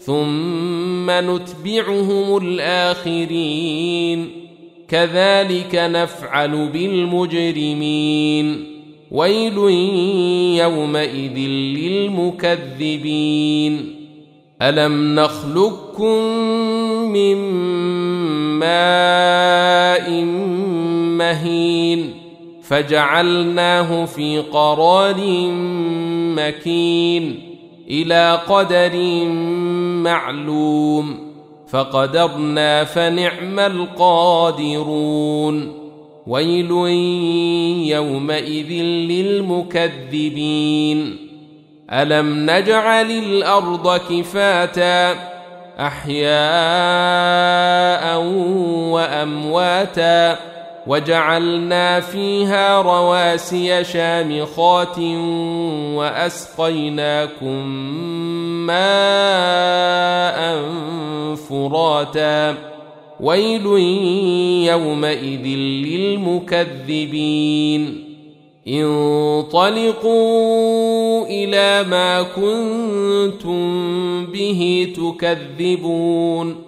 ثم نتبعهم الآخرين. كذلك نفعل بالمجرمين. ويل يومئذ للمكذبين. ألم نخلقكم من ماء مهين فجعلناه في قرار مكين إلى قدر معلوم. فقدرنا فنعم القادرون. ويل يومئذ للمكذبين. ألم نجعل الأرض كفاتا؟ أحياء وأمواتا. وجعلنا فيها رواسي شامخات وأسقيناكم ماء فراتا. ويل يومئذ للمكذبين. انطلقوا إلى ما كنتم به تكذبون.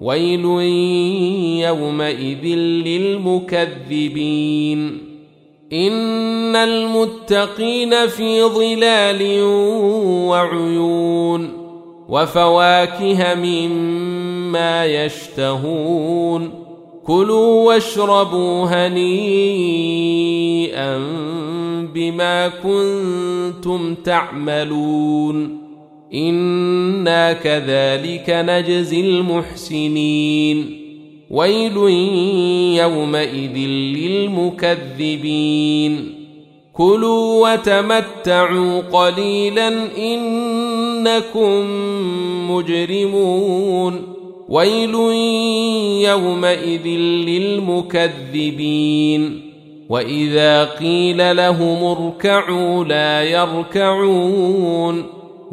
ويل يومئذ للمكذبين. إن المتقين في ظلال وعيون وفواكه مما يشتهون. كلوا واشربوا هنيئا بما كنتم تعملون. أنا كذلك نجزي المحسنين ويل يومئذ للمكذبين كلوا وتمتعوا قليلا انكم مجرمون ويل يومئذ للمكذبين واذا قيل لهم اركعوا لا يركعون